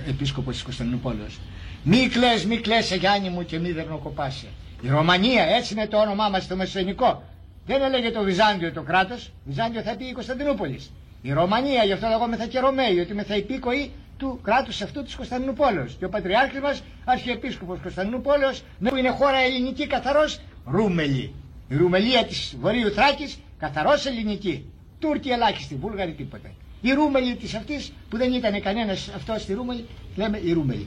E: ε, επίσκοπος της Κωνσταντινούπολης. Μη κλαις, μη κλαις Αγιάννη μου και μη δερνοκοπάσαι. Η Ρωμανία, έτσι είναι το όνομά μας το μεσοενικό. Δεν έλεγε το Βυζάντιο το κράτος, Βυζάντιο θα πει η Κωνσταντινούπολης. Η Ρωμανία, γι' αυτό λέγομαι και Ρωμαίοι, ότι με θα υπήκοοι του κράτους αυτού της Κωνσταντινούπολης. Και ο Πατριάρχης μας, Αρχιεπίσκοπος Κωνσταντινούπολης, που είναι χώρα ελληνική καθαρός, Ρούμελη. Η Ρουμελία της Βορείου Θράκης, καθαρός ελληνική. Τούρκοι ελάχιστοι, Βούλγαροι τίποτε. Η Ρούμελη της αυτής, που δεν ήταν κανένας αυτός στη Ρούμελη, λέμε η Ρούμελη.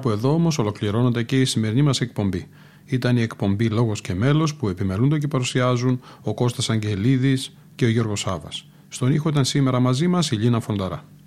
A: Κάπου εδώ όμως ολοκληρώνονται και η σημερινή μας εκπομπή. Ήταν η εκπομπή Λόγος και Μέλος που επιμελούνται και παρουσιάζουν ο Κώστας Αγγελίδης και ο Γιώργος Σάβας. Στον ήχο ήταν σήμερα μαζί μας η Λίνα Φονταρά.